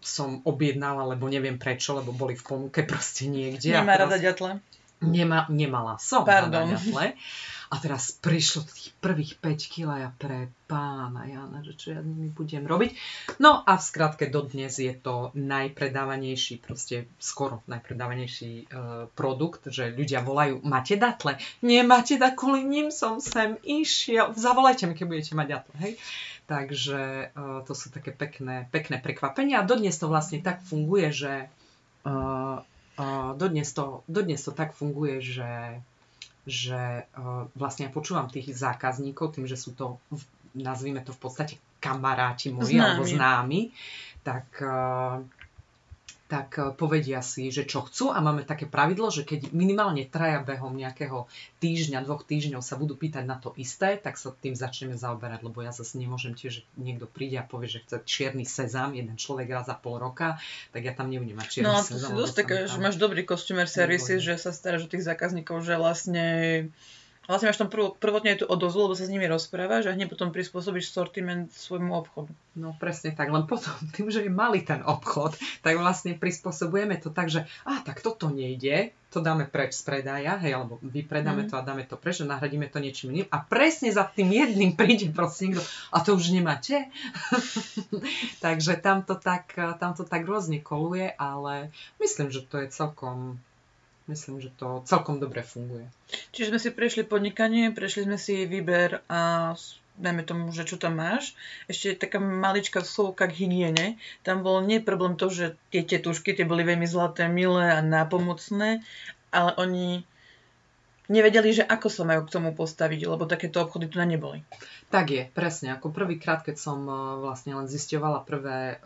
S2: som objednala, lebo neviem prečo, lebo boli v ponuke proste niekde.
S1: Nemá
S2: a
S1: rada
S2: teraz
S1: ďatle.
S2: Nema, nemala som
S1: Pardon.
S2: rada ďatle. A teraz prišlo tých prvých 5 kg a ja pre pána Jana, že čo ja nimi budem robiť. No a v skratke dodnes je to najpredávanejší, proste skoro najpredávanejší uh, produkt, že ľudia volajú, máte datle? Nemáte da, kvôli ním som sem išiel. Zavolajte mi, keď budete mať datle, hej? Takže uh, to sú také pekné, pekné prekvapenia a dodnes to vlastne tak funguje, že uh, uh, dodnes, to, dodnes to tak funguje, že, že uh, vlastne ja počúvam tých zákazníkov tým, že sú to, v- nazvime to v podstate kamaráti moji
S1: Známi.
S2: alebo známi, tak uh, tak eh, povedia si, že čo chcú a máme také pravidlo, že keď minimálne traja behom nejakého týždňa, dvoch týždňov sa budú pýtať na to isté, tak sa tým začneme zaoberať, lebo ja zase nemôžem tiež, že niekto príde a povie, že chce čierny sezam, jeden človek raz za pol roka, tak ja tam nebudem mať čierny
S1: No to
S2: sezam.
S1: si
S2: lebo
S1: dosť
S2: sa
S1: také, že máš dobrý services,
S2: Výborne.
S1: že sa staráš o tých zákazníkov, že vlastne Vlastne máš tam prv, prvotne tú odozvu, lebo sa s nimi rozprávaš a hneď potom prispôsobíš sortiment svojmu obchodu.
S2: No presne tak, len potom tým, že je malý ten obchod, tak vlastne prispôsobujeme to tak, že a tak toto nejde, to dáme preč z predaja, hej, alebo vypredáme
S1: Mhm.
S2: to a dáme to preč a nahradíme to niečím iným. A presne za tým jedným príde proste niekto, a to už nemáte? Takže tam to, tak, tam to tak rôzne koluje, ale myslím, že to je celkom, myslím, že to celkom dobre funguje.
S1: Čiže sme si prešli podnikanie, prešli sme si výber a dajme tomu, že čo tam máš. Ešte taká maličká vsúka k hygiene. Tam bol nie problém to, že tie tetušky, tie boli veľmi zlaté, milé a nápomocné, ale oni nevedeli, že ako sa majú k tomu postaviť, lebo takéto obchody tu na neboli.
S2: Tak je, presne. Ako prvýkrát, keď som eh, vlastne len zisťovala prvé eh,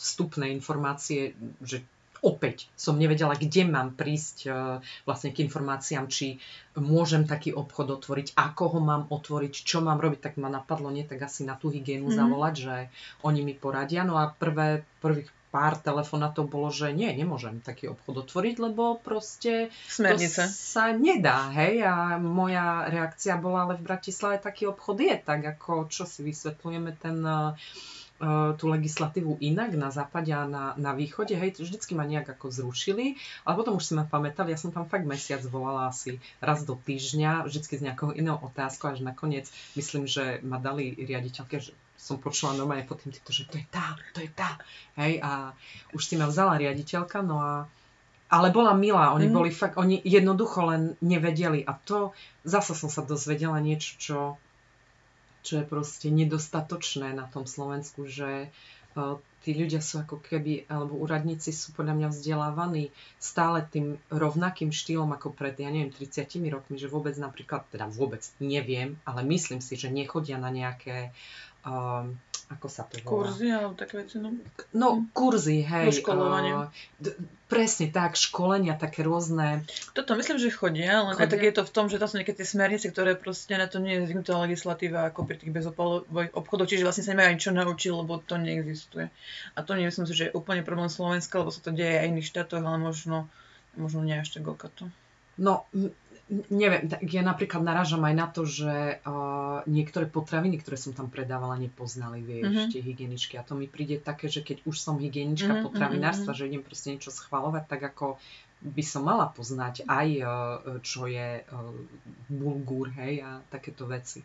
S2: vstupné informácie, že opäť som nevedela, kde mám prísť eh, vlastne k informáciám, či môžem taký obchod otvoriť, ako ho mám otvoriť, čo mám robiť, tak ma napadlo nie tak asi na tú hygienu
S1: Mhm.
S2: zavolať, že oni mi poradia. No a prvé, prvých pár telefonátov bolo, že nie, nemôžem taký obchod otvoriť, lebo proste
S1: Smernice.
S2: to sa nedá, hej, a moja reakcia bola, ale v Bratislave taký obchod je, tak ako, čo si vysvetľujeme ten, uh, tú legislatívu inak na západe a na, na východe, hej, vždycky ma nejak ako zrušili, ale potom už si ma pamätali, ja som tam fakt mesiac volala asi raz do týždňa, vždycky s nejakou inou otázkou, až nakoniec myslím, že ma dali riaditeľke, že som počula normálne pod tým že to je tá, to je tá, hej, a už si ma vzala riaditeľka, no a ale bola milá, oni
S1: Mhm.
S2: boli fakt, oni jednoducho len nevedeli a to, zasa som sa dozvedela niečo, čo, čo je proste nedostatočné na tom Slovensku, že uh, tí ľudia sú ako keby, alebo úradníci sú podľa mňa vzdelávaní stále tým rovnakým štýlom ako pred, ja neviem, 30 rokmi, že vôbec napríklad, teda vôbec neviem, ale myslím si, že nechodia na nejaké um, ako sa to volá?
S1: Kurzy alebo také veci, no.
S2: No, kurzy, hej.
S1: Doškolovanie.
S2: uh, d- Presne tak, školenia, také rôzne.
S1: Toto myslím, že chodia, len chodia? tak je to v tom, že to sú niekedy tie smernice, ktoré proste na to nie je zvyknutá legislatíva ako pri tých bezopalových obchodoch, čiže vlastne sa nemajú ani čo naučiť, lebo to neexistuje. A to nemyslím si, že je úplne problém Slovenska, lebo sa to deje aj v iných štátoch, ale možno, možno nie až tak to.
S2: No, neviem, tak ja napríklad narážam aj na to, že uh, niektoré potraviny, ktoré som tam predávala, nepoznali, vieš, mm-hmm. tie hygieničky. A to mi príde také, že keď už som hygienička mm-hmm, potravinárstva, mm-hmm. že idem proste niečo schvalovať, tak ako by som mala poznať aj, uh, čo je uh, bulgur, hej, a takéto veci.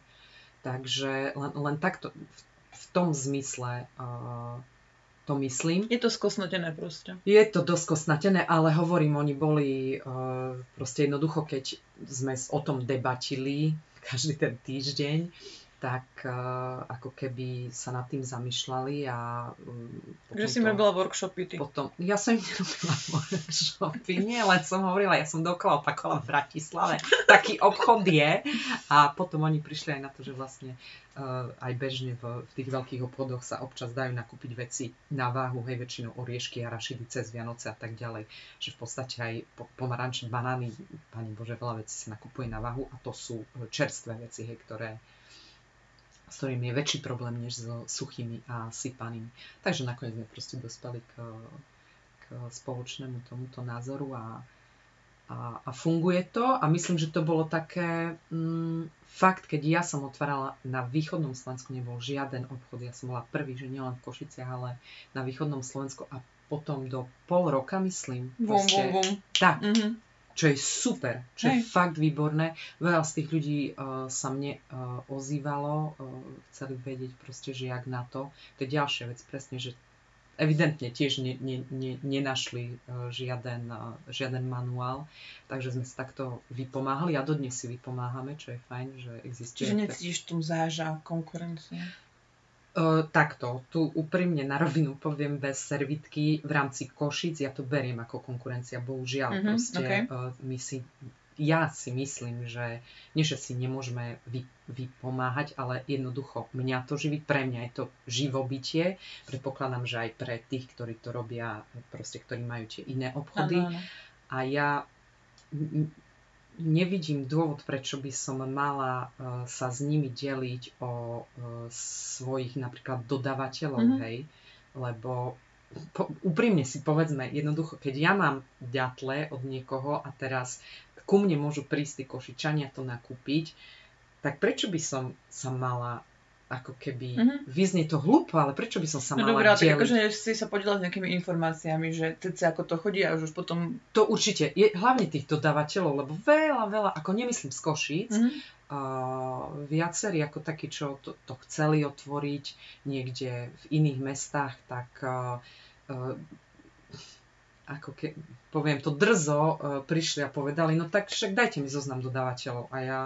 S2: Takže len, len takto, v, v tom zmysle uh, to myslím.
S1: Je to skosnatené proste.
S2: Je to dosť skosnatené, ale hovorím, oni boli uh, proste jednoducho, keď sme o tom debatili každý ten týždeň, tak uh, ako keby sa nad tým zamýšľali a...
S1: Um, že si robila workshopy ty.
S2: Potom, ja som nerobila workshopy, nie, len som hovorila, ja som dokola opakovala v Bratislave. Taký obchod je a potom oni prišli aj na to, že vlastne uh, aj bežne v, v tých veľkých obchodoch sa občas dajú nakúpiť veci na váhu, hej, väčšinou oriešky a rašidy cez Vianoce a tak ďalej. Že v podstate aj pomaranče, banány, pani Bože, veľa vecí sa nakupuje na váhu a to sú čerstvé veci, hej, ktoré s ktorým je väčší problém než so suchými a sypanými. Takže nakoniec sme proste dospeli k, k spoločnému tomuto názoru a, a, a funguje to a myslím, že to bolo také mm, fakt, keď ja som otvárala na východnom Slovensku, nebol žiaden obchod, ja som bola prvý, že nielen v Košiciach, ale na východnom Slovensku a potom do pol roka, myslím.
S1: Bum, bum, bum.
S2: Tak. Mm-hmm čo je super, čo Hej. je fakt výborné. Veľa z tých ľudí uh, sa mne uh, ozývalo, uh, chceli vedieť proste, že jak na to. To je ďalšia vec, presne, že evidentne tiež ne, ne, ne, nenašli uh, žiaden, uh, žiaden manuál, takže sme si takto vypomáhali a dodnes si vypomáhame, čo je fajn, že existuje.
S1: Čiže necítiš tu záža konkurenciu?
S2: Uh, takto, tu úprimne na rovinu poviem bez servitky v rámci Košic, ja to beriem ako konkurencia, bohužiaľ. Mm-hmm, proste okay. uh, my si, ja si myslím, že nie, že si nemôžeme vy, vypomáhať, ale jednoducho mňa to živí, pre mňa je to živobytie. Predpokladám, že aj pre tých, ktorí to robia, proste, ktorí majú tie iné obchody. Ano, ano. A ja nevidím dôvod, prečo by som mala uh, sa s nimi deliť o uh, svojich napríklad dodávateľov, mm-hmm. hej, lebo po, úprimne si povedzme, jednoducho, keď ja mám ďatle od niekoho a teraz ku mne môžu prísť tí košičania to nakúpiť, tak prečo by som sa mala ako keby mm-hmm. vyznie to hlúpo, ale prečo by som sa no mala
S1: dobrá, deliť? tak akože si sa podielať s nejakými informáciami, že teď ako to chodí a už potom...
S2: To určite, je hlavne tých dodávateľov, lebo veľa, veľa, ako nemyslím z Košíc, mm-hmm. uh, viacerí ako takí, čo to, to chceli otvoriť niekde v iných mestách, tak uh, uh, ako ke, poviem to drzo, uh, prišli a povedali, no tak však dajte mi zoznam dodávateľov a ja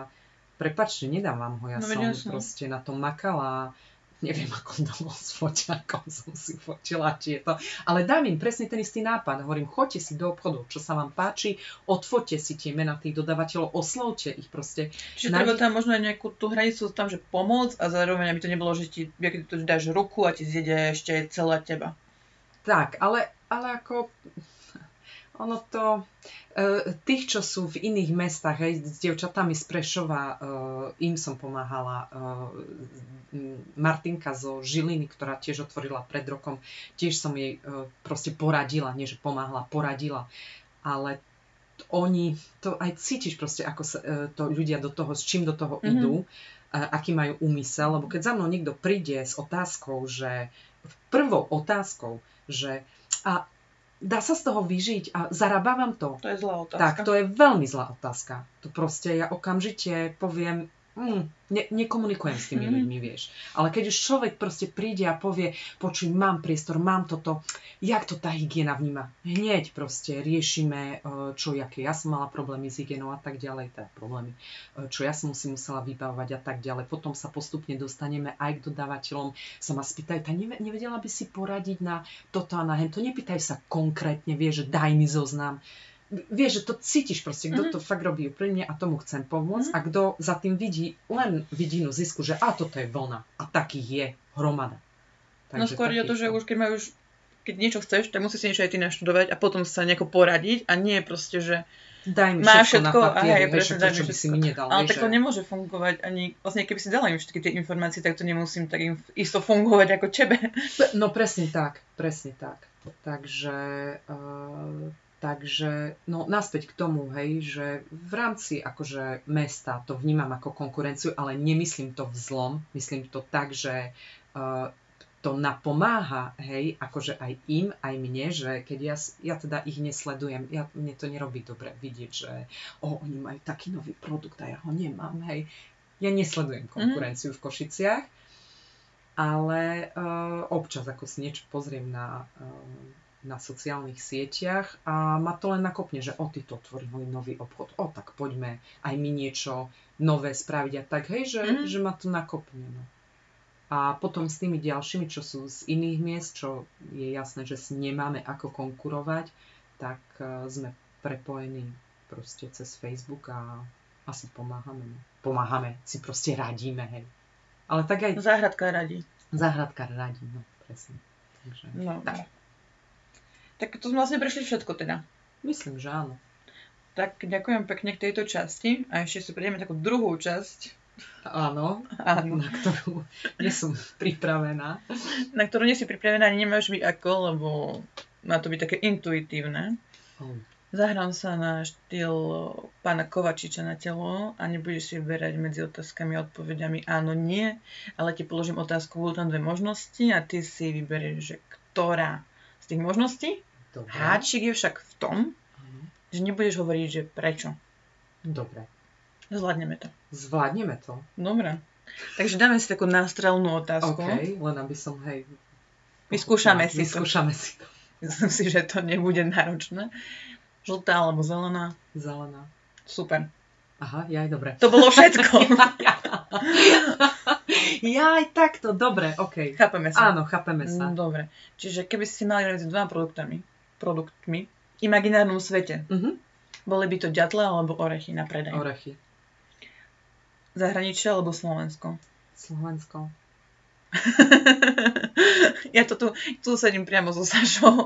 S2: prepačte, nedám vám ho, ja no, som jasne. proste na tom makala, neviem ako to bol s foťakom som si fotila, či je to, ale dám im presne ten istý nápad, hovorím, choďte si do obchodu, čo sa vám páči, odfoďte si tie mená tých dodávateľov, oslovte ich proste.
S1: Čiže na... treba tam možno aj nejakú tú hranicu tam, že pomôcť a zároveň, aby to nebolo, že ti, keď tu dáš ruku a ti zjede ešte celá teba.
S2: Tak, ale, ale ako ono to, e, tých, čo sú v iných mestách, hej, s dievčatami z Prešova, e, im som pomáhala. E, Martinka zo Žiliny, ktorá tiež otvorila pred rokom, tiež som jej proste poradila, nie že pomáhala, poradila. Ale oni, to aj cítiš proste, ako sa to ľudia do toho, s čím do toho mm-hmm. idú, aký majú úmysel, lebo keď za mnou niekto príde s otázkou, že prvou otázkou, že a dá sa z toho vyžiť a zarábávam to?
S1: To je zlá otázka.
S2: Tak, to je veľmi zlá otázka. To proste ja okamžite poviem, mm, ne, nekomunikujem s tými mm-hmm. ľuďmi, vieš. Ale keď už človek proste príde a povie, počuj, mám priestor, mám toto, jak to tá hygiena vníma? Hneď proste riešime, e, čo, aké ja som mala problémy s hygienou a tak ďalej, teda problémy, e, čo ja som si musela vybavovať a tak ďalej. Potom sa postupne dostaneme aj k dodávateľom, sa ma spýtajú, tak nevedela by si poradiť na toto a na hen, to nepýtaj sa konkrétne, vieš, že daj mi zoznam vieš, že to cítiš proste, kto mm-hmm. to fakt robí úprimne a tomu chcem pomôcť mm-hmm. a kto za tým vidí len vidinu zisku, že a toto je vlna a takých je hromada.
S1: Takže no skôr je to, že už keď majú už keď niečo chceš, tak musíš si niečo aj ty naštudovať a potom sa nejako poradiť a nie proste, že
S2: Daj mi
S1: Máš
S2: všetko,
S1: všetko,
S2: na papier,
S1: je
S2: vieš,
S1: daj
S2: prečo by si mi nedal,
S1: Ale tak to
S2: že-
S1: nemôže fungovať ani, vlastne keby si dala im všetky tie informácie, tak to nemusím tak im isto fungovať ako tebe.
S2: No presne tak, presne tak. Takže, uh, takže no naspäť k tomu, hej, že v rámci akože mesta to vnímam ako konkurenciu, ale nemyslím to v zlom, myslím to tak, že uh, to napomáha, hej, akože aj im, aj mne, že keď ja, ja teda ich nesledujem, ja, mne to nerobí dobre vidieť, že o, oni majú taký nový produkt a ja ho nemám, hej. Ja nesledujem konkurenciu v Košiciach, ale uh, občas ako si niečo pozriem na, uh, na sociálnych sieťach a ma to len nakopne, že o, ty to otvorili nový obchod, o, tak poďme aj my niečo nové spraviť a tak, hej, že,
S1: Mhm.
S2: že ma to nakopne. No. A potom s tými ďalšími, čo sú z iných miest, čo je jasné, že si nemáme ako konkurovať, tak uh, sme prepojení proste cez Facebook a asi pomáhame. No. Pomáhame, si proste radíme, hej. Ale tak aj
S1: Záhradka radí.
S2: Záhradkár radí, no presne. Takže,
S1: No.
S2: Tak.
S1: Tak to sme vlastne prešli všetko teda.
S2: myslím, že áno.
S1: Tak ďakujem pekne k tejto časti a ešte si prejdeme takú druhú časť,
S2: Áno,
S1: áno,
S2: na ktorú nie som pripravená.
S1: na ktorú nie si pripravená, ani nemáš byť ako, lebo má to byť také intuitívne.
S2: Oh.
S1: Zahrám sa na štýl pána Kovačiča na telo a nebudeš si vyberať medzi otázkami a odpovediami áno, nie, ale ti položím otázku, budú tam dve možnosti a ty si vyberieš, že ktorá z tých možností.
S2: Dobre.
S1: Háčik je však v tom,
S2: Áno.
S1: že nebudeš hovoriť, že prečo.
S2: Dobre.
S1: Zvládneme to.
S2: Zvládneme to.
S1: Dobre. Takže dáme si takú nástrelnú otázku.
S2: OK, len aby som, hej...
S1: Vyskúšame si to.
S2: Vyskúšame si to.
S1: Myslím si, že to nebude náročné. Žltá alebo zelená.
S2: Zelená.
S1: Super.
S2: Aha, ja aj dobre.
S1: To bolo všetko.
S2: ja aj takto, dobre, OK.
S1: Chápeme sa.
S2: Áno, chápeme sa.
S1: Mm, Dobre. Čiže keby si mali medzi dvoma produktami, produktmi, v imaginárnom svete,
S2: Mhm.
S1: boli by to ďatle alebo orechy na predaj.
S2: Orechy.
S1: Zahraničie alebo Slovensko?
S2: Slovensko.
S1: ja to tu, tu sedím priamo so Sašou.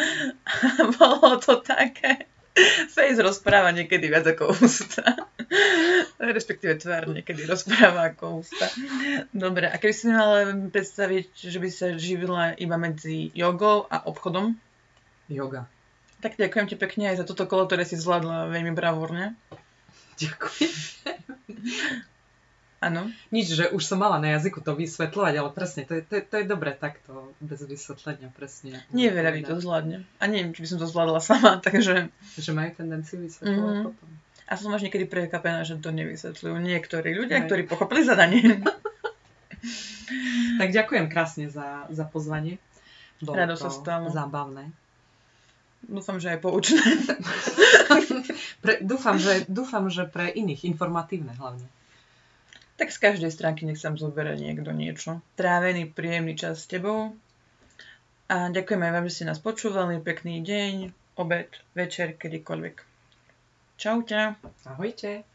S1: Bolo to také. Face rozpráva niekedy viac ako ústa. Respektíve tvár niekedy rozpráva ako ústa. Dobre, a keby si mala predstaviť, že by sa živila iba medzi jogou a obchodom,
S2: Yoga.
S1: tak ďakujem ti pekne aj za toto kolo, ktoré si zvládla veľmi bravúrne.
S2: Ďakujem.
S1: Áno.
S2: Nič, že už som mala na jazyku to vysvetľovať, ale presne, to je, to je, to je dobre takto, bez vysvetlenia, presne.
S1: Nie veľa ľudí to zvládne. A neviem, či by som to zvládla sama, takže...
S2: Že majú tendenciu vysvetľovať
S1: Mhm.
S2: potom.
S1: A som až niekedy prekapená, že to nevysvetľujú niektorí ľudia,
S2: Hej.
S1: ktorí pochopili zadanie.
S2: Tak ďakujem krásne za, za pozvanie. Bolo
S1: Rado
S2: to
S1: sa stalo.
S2: zábavné.
S1: Dúfam, že aj poučné.
S2: Pre, dúfam, že, dúfam, že pre iných informatívne hlavne.
S1: Tak z každej stránky nech sa zoberie niekto niečo. Trávený, príjemný čas s tebou. A ďakujem aj vám, že ste nás počúvali. Pekný deň, obed, večer, kedykoľvek. Čaute.
S2: Ahojte.